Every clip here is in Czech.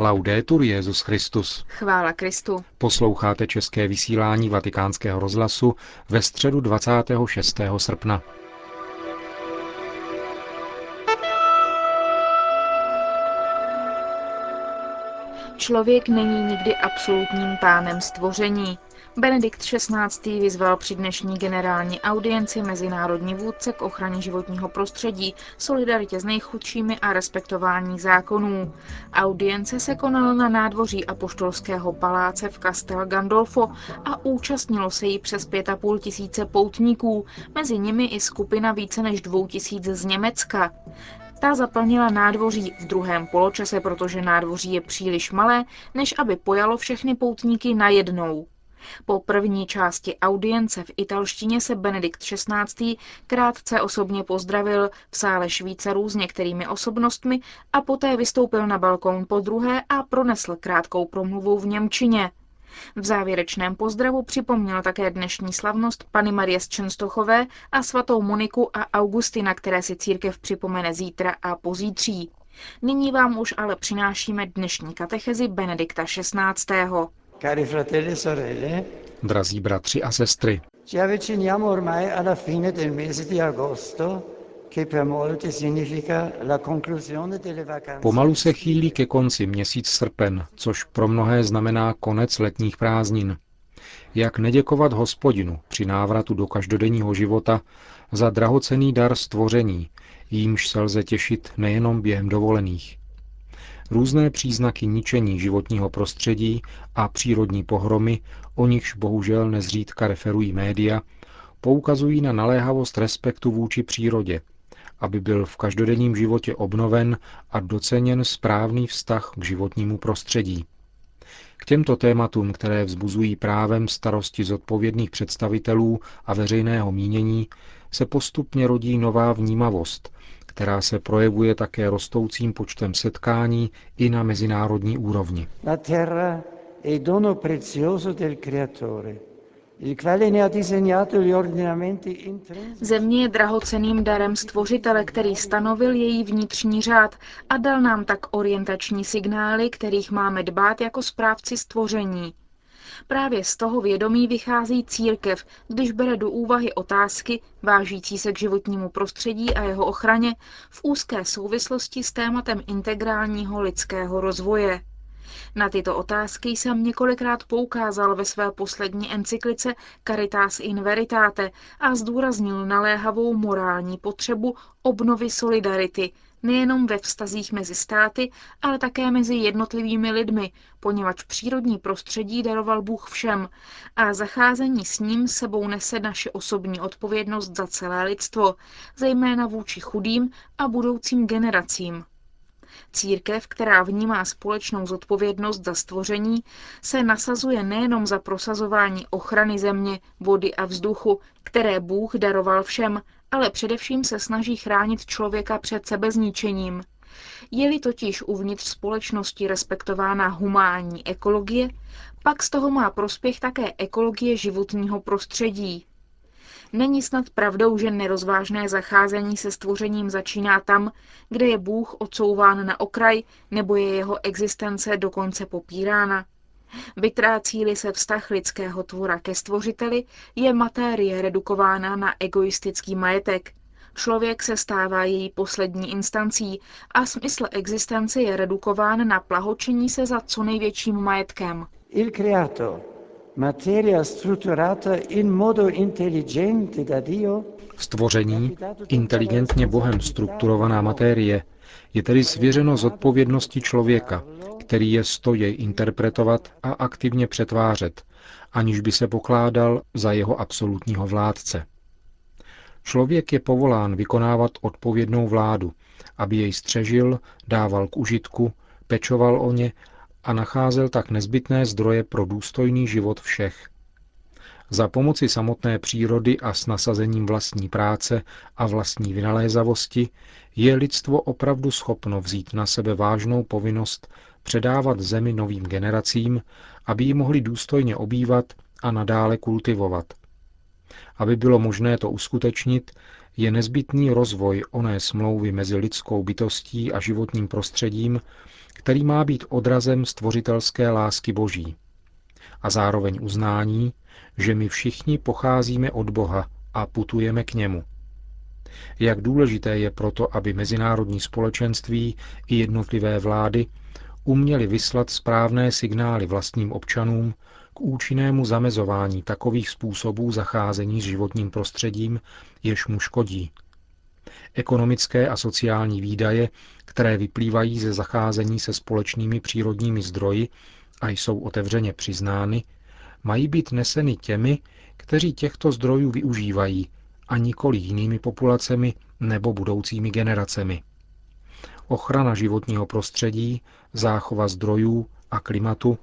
Laudetur Jezus Christus. Chvála Kristu. Posloucháte české vysílání Vatikánského rozhlasu ve středu 26. srpna. Člověk není nikdy absolutním pánem stvoření. Benedikt XVI. vyzval při dnešní generální audienci mezinárodní vůdce k ochraně životního prostředí, solidaritě s nejchudšími a respektování zákonů. Audience se konala na nádvoří Apoštolského paláce v Castel Gandolfo a účastnilo se jí přes 5,5 tisíce poutníků, mezi nimi i skupina více než dvou tisíc z Německa. Ta zaplnila nádvoří v druhém poločase, protože nádvoří je příliš malé, než aby pojalo všechny poutníky najednou. Po první části audience v italštině se Benedikt XVI. krátce osobně pozdravil v sále Švýcarů s některými osobnostmi a poté vystoupil na balkón po druhé a pronesl krátkou promluvu v Němčině. V závěrečném pozdravu připomněl také dnešní slavnost Pany Marie z Čenstochové a svatou Moniku a Augustina, které si církev připomene zítra a pozítří. Nyní vám už ale přinášíme dnešní katechezi Benedikta XVI. Cari fratelli e sorelle, Drazí bratři a sestry, ci avviciniamo ormai alla fine del mese di agosto, pomalu se chýlí ke konci měsíc srpen, což pro mnohé znamená konec letních prázdnin. Jak neděkovat hospodinu při návratu do každodenního života za drahocený dar stvoření, jímž se lze těšit nejenom během dovolených. Různé příznaky ničení životního prostředí a přírodní pohromy, o nichž bohužel nezřídka referují média, poukazují na naléhavost respektu vůči přírodě, aby byl v každodenním životě obnoven a doceněn správný vztah k životnímu prostředí. K těmto tématům, které vzbuzují právem starosti zodpovědných představitelů a veřejného mínění, se postupně rodí nová vnímavost, která se projevuje také rostoucím počtem setkání i na mezinárodní úrovni. La terra è dono prezioso del Creatore. Země je drahoceným darem stvořitele, který stanovil její vnitřní řád a dal nám tak orientační signály, kterých máme dbát jako správci stvoření. Právě z toho vědomí vychází církev, když bere do úvahy otázky vážící se k životnímu prostředí a jeho ochraně v úzké souvislosti s tématem integrálního lidského rozvoje. Na tyto otázky jsem několikrát poukázal ve své poslední encyklice Caritas in Veritate a zdůraznil naléhavou morální potřebu obnovy solidarity, nejenom ve vztazích mezi státy, ale také mezi jednotlivými lidmi, poněvadž přírodní prostředí daroval Bůh všem a zacházení s ním sebou nese naše osobní odpovědnost za celé lidstvo, zejména vůči chudým a budoucím generacím. Církev, která vnímá společnou zodpovědnost za stvoření, se nasazuje nejenom za prosazování ochrany země, vody a vzduchu, které Bůh daroval všem, ale především se snaží chránit člověka před sebezničením. Je-li totiž uvnitř společnosti respektována humánní ekologie, pak z toho má prospěch také ekologie životního prostředí. Není snad pravdou, že nerozvážné zacházení se stvořením začíná tam, kde je Bůh odsouván na okraj nebo je jeho existence dokonce popírána. Vytrácí-li se vztah lidského tvora ke stvořiteli, je matérie redukována na egoistický majetek. Člověk se stává její poslední instancí a smysl existence je redukován na plahočení se za co největším majetkem. Il creato, materia strutturata in modo intelligente da Dio, Stvoření, inteligentně Bohem strukturovaná matérie, je tedy svěřeno zodpovědnosti člověka, který je stojí interpretovat a aktivně přetvářet, aniž by se pokládal za jeho absolutního vládce. Člověk je povolán vykonávat odpovědnou vládu, aby jej střežil, dával k užitku, pečoval o ně a nacházel tak nezbytné zdroje pro důstojný život všech. Za pomoci samotné přírody a s nasazením vlastní práce a vlastní vynalézavosti je lidstvo opravdu schopno vzít na sebe vážnou povinnost předávat zemi novým generacím, aby ji mohli důstojně obývat a nadále kultivovat. Aby bylo možné to uskutečnit, je nezbytný rozvoj oné smlouvy mezi lidskou bytostí a životním prostředím, který má být odrazem stvořitelské lásky Boží. A zároveň uznání, že my všichni pocházíme od Boha a putujeme k němu. Jak důležité je proto, aby mezinárodní společenství i jednotlivé vlády uměli vyslat správné signály vlastním občanům k účinnému zamezování takových způsobů zacházení s životním prostředím, jež mu škodí. Ekonomické a sociální výdaje, které vyplývají ze zacházení se společnými přírodními zdroji a jsou otevřeně přiznány, mají být neseny těmi, kteří těchto zdrojů využívají, a nikoli jinými populacemi nebo budoucími generacemi. Ochrana životního prostředí, záchova zdrojů a klimatu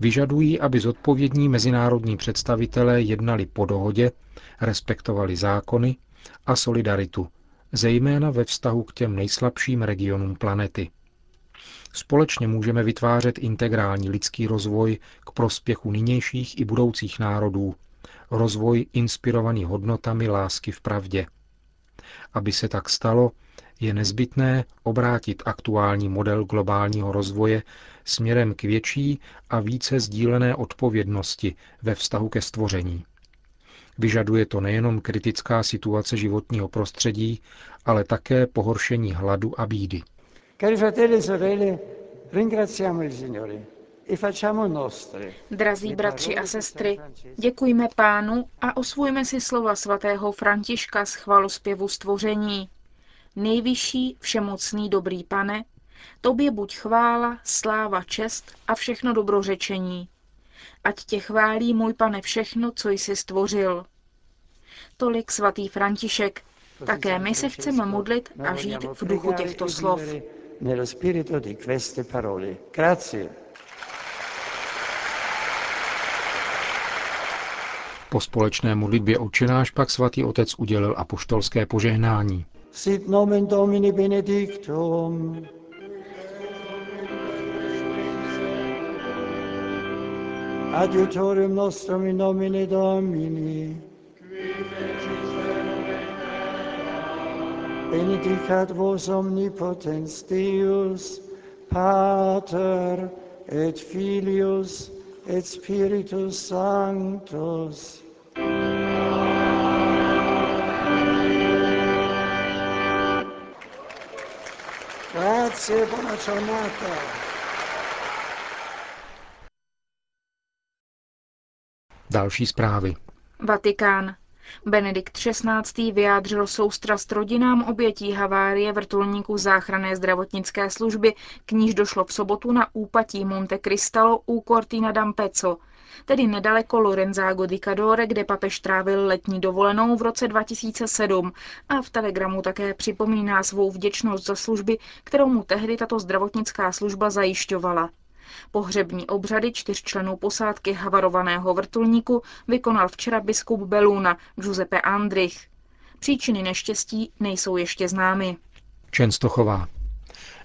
vyžadují, aby zodpovědní mezinárodní představitelé jednali po dohodě, respektovali zákony a solidaritu, zejména ve vztahu k těm nejslabším regionům planety. Společně můžeme vytvářet integrální lidský rozvoj k prospěchu nynějších i budoucích národů, rozvoj inspirovaný hodnotami lásky v pravdě. Aby se tak stalo, je nezbytné obrátit aktuální model globálního rozvoje směrem k větší a více sdílené odpovědnosti ve vztahu ke stvoření. Vyžaduje to nejenom kritická situace životního prostředí, ale také pohoršení hladu a bídy. Cari fratelli e sorelle, ringraziamo il Signore e Drazí bratři a sestry, děkujme pánu a osvojme si slova svatého Františka z chvalospěvu stvoření. Nejvyšší, všemocný dobrý pane, tobě buď chvála, sláva, čest a všechno dobrořečení. Ať tě chválí můj pane všechno, co jsi stvořil. Tolik svatý František. Také my se chceme modlit a žít v duchu těchto slov. Po společné modlitbě očenáš pak svatý otec udělil apoštolské požehnání. Sit nomen Domini benedictum. Adiutorium nostrum in nomine Domini. Benedicat vos omnipotens Deus, Pater et Filius et Spiritus Sanctus. Grazie, buona giornata. Další zprávy. Vatikán. Benedikt XVI. vyjádřil soustrast rodinám obětí havárie vrtulníků záchranné zdravotnické služby, k níž došlo v sobotu na úpatí Monte Cristallo u Cortina d'Ampezzo, tedy nedaleko Lorenzago di Cadore, kde papež trávil letní dovolenou v roce 2007 a v telegramu také připomíná svou vděčnost za služby, kterou mu tehdy tato zdravotnická služba zajišťovala. Pohřební obřady čtyř členů posádky havarovaného vrtulníku vykonal včera biskup Beluna Giuseppe Andrich. Příčiny neštěstí nejsou ještě známy. Čenstochová.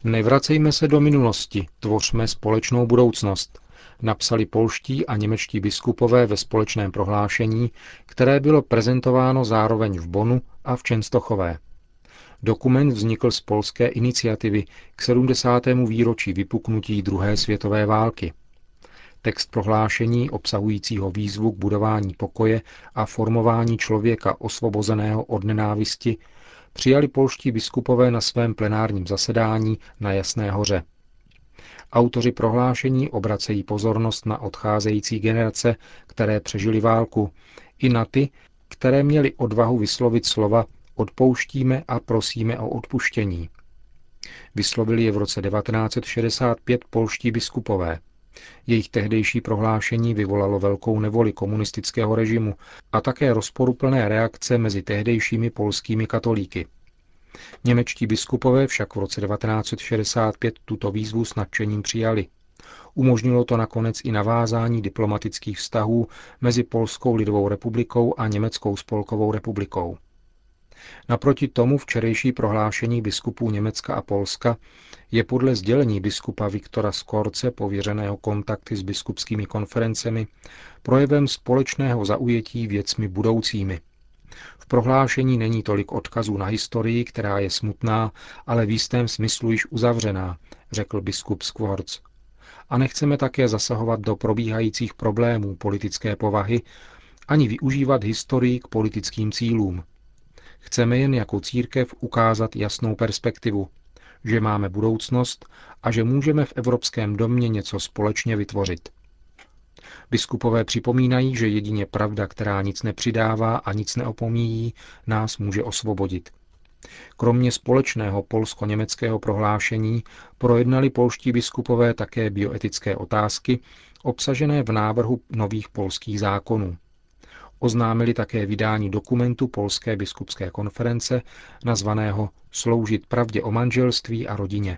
Nevracejme se do minulosti, tvořme společnou budoucnost, napsali polští a němečtí biskupové ve společném prohlášení, které bylo prezentováno zároveň v Bonu a v Čenstochové. Dokument vznikl z polské iniciativy k 70. výročí vypuknutí druhé světové války. Text prohlášení obsahujícího výzvu k budování pokoje a formování člověka osvobozeného od nenávisti přijali polští biskupové na svém plenárním zasedání na Jasné hoře. Autoři prohlášení obracejí pozornost na odcházející generace, které přežili válku, i na ty, které měli odvahu vyslovit slova odpouštíme a prosíme o odpuštění. Vyslovili je v roce 1965 polští biskupové. Jejich tehdejší prohlášení vyvolalo velkou nevoli komunistického režimu a také rozporuplné reakce mezi tehdejšími polskými katolíky. Němečtí biskupové však v roce 1965 tuto výzvu s nadšením přijali. Umožnilo to nakonec i navázání diplomatických vztahů mezi Polskou lidovou republikou a Německou spolkovou republikou. Naproti tomu včerejší prohlášení biskupů Německa a Polska je podle sdělení biskupa Viktora Skorce, pověřeného kontakty s biskupskými konferencemi, projevem společného zaujetí věcmi budoucími. V prohlášení není tolik odkazů na historii, která je smutná, ale v jistém smyslu již uzavřená, řekl biskup Skvorc. A nechceme také zasahovat do probíhajících problémů politické povahy, ani využívat historii k politickým cílům. Chceme jen jako církev ukázat jasnou perspektivu, že máme budoucnost a že můžeme v Evropském domě něco společně vytvořit. Biskupové připomínají, že jedině pravda, která nic nepřidává a nic neopomíjí, nás může osvobodit. Kromě společného polsko-německého prohlášení projednali polští biskupové také bioetické otázky obsažené v návrhu nových polských zákonů. Oznámili také vydání dokumentu Polské biskupské konference nazvaného Sloužit pravdě o manželství a rodině.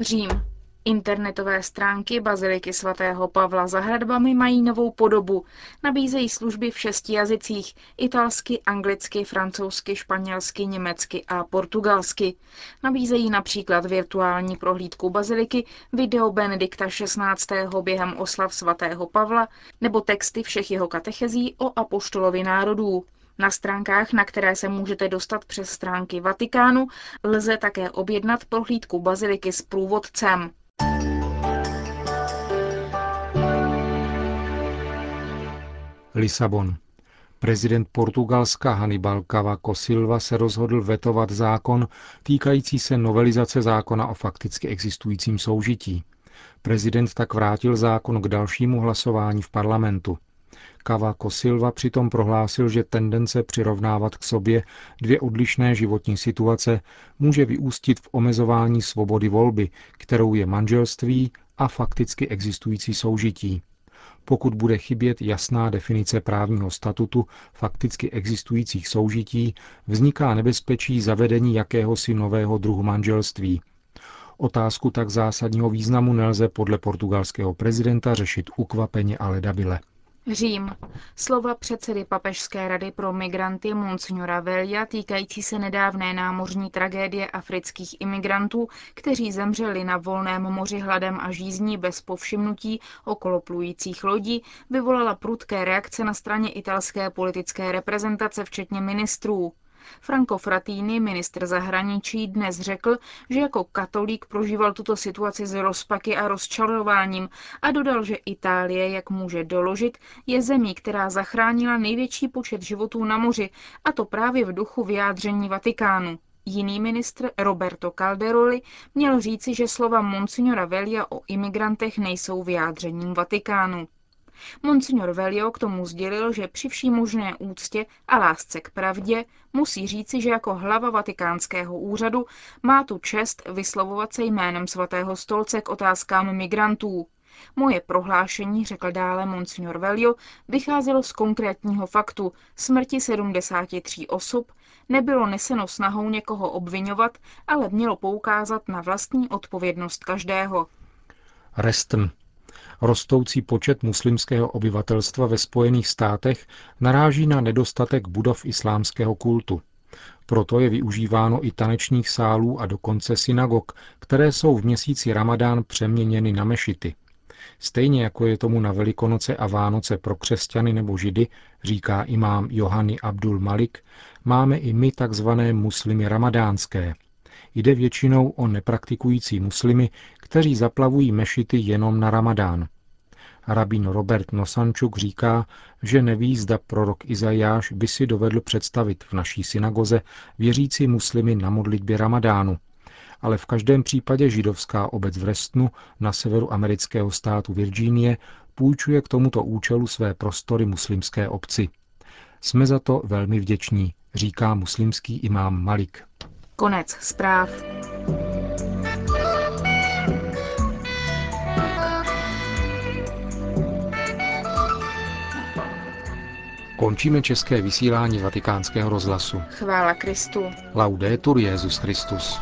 Řím. Internetové stránky Baziliky svatého Pavla za hradbami mají novou podobu. Nabízejí služby v šesti jazycích – italsky, anglicky, francouzsky, španělsky, německy a portugalsky. Nabízejí například virtuální prohlídku Baziliky, video Benedikta XVI. během oslav svatého Pavla nebo texty všech jeho katechezí o apoštolovi národů. Na stránkách, na které se můžete dostat přes stránky Vatikánu, lze také objednat prohlídku baziliky s průvodcem. Lisabon. Prezident Portugalska Hannibal Cavaco Silva se rozhodl vetovat zákon týkající se novelizace zákona o fakticky existujícím soužití. Prezident tak vrátil zákon k dalšímu hlasování v parlamentu. Cavaco Silva přitom prohlásil, že tendence přirovnávat k sobě dvě odlišné životní situace může vyústit v omezování svobody volby, kterou je manželství a fakticky existující soužití. Pokud bude chybět jasná definice právního statutu fakticky existujících soužití, vzniká nebezpečí zavedení jakéhosi nového druhu manželství. Otázku tak zásadního významu nelze podle portugalského prezidenta řešit ukvapeně a ledabile. Řím. Slova předsedy Papežské rady pro migranty Monsignora Velia týkající se nedávné námořní tragédie afrických imigrantů, kteří zemřeli na volném moři hladem a žízní bez povšimnutí okolo plujících lodí, vyvolala prudké reakce na straně italské politické reprezentace, včetně ministrů. Franco Frattini, ministr zahraničí, dnes řekl, že jako katolík prožíval tuto situaci s rozpaky a rozčarováním a dodal, že Itálie, jak může doložit, je zemí, která zachránila největší počet životů na moři, a to právě v duchu vyjádření Vatikánu. Jiný ministr, Roberto Calderoli, měl říci, že slova Monsignora Velia o imigrantech nejsou vyjádřením Vatikánu. Monsignor Velio k tomu sdělil, že při vší možné úctě a lásce k pravdě musí říci, že jako hlava vatikánského úřadu má tu čest vyslovovat se jménem svatého stolce k otázkám migrantů. Moje prohlášení, řekl dále Monsignor Velio, vycházelo z konkrétního faktu smrti 73 osob, nebylo neseno snahou někoho obvinovat, ale mělo poukázat na vlastní odpovědnost každého. Restn Rostoucí počet muslimského obyvatelstva ve Spojených státech naráží na nedostatek budov islámského kultu. Proto je využíváno i tanečních sálů a dokonce synagog, které jsou v měsíci Ramadán přeměněny na mešity. Stejně jako je tomu na Velikonoce a Vánoce pro křesťany nebo židy, říká imám Johany Abdul Malik, máme i my takzvané muslimy ramadánské, Jde většinou o nepraktikující muslimy, kteří zaplavují mešity jenom na ramadán. Rabín Robert Nosančuk říká, že neví, zda prorok Izajáš by si dovedl představit v naší synagoze věřící muslimy na modlitbě ramadánu, ale v každém případě židovská obec v Restnu na severu amerického státu Virginie půjčuje k tomuto účelu své prostory muslimské obci. Jsme za to velmi vděční, říká muslimský imám Malik. Konec zpráv. Končíme české vysílání vatikánského rozhlasu. Chvála Kristu. Laudetur Jezus Christus.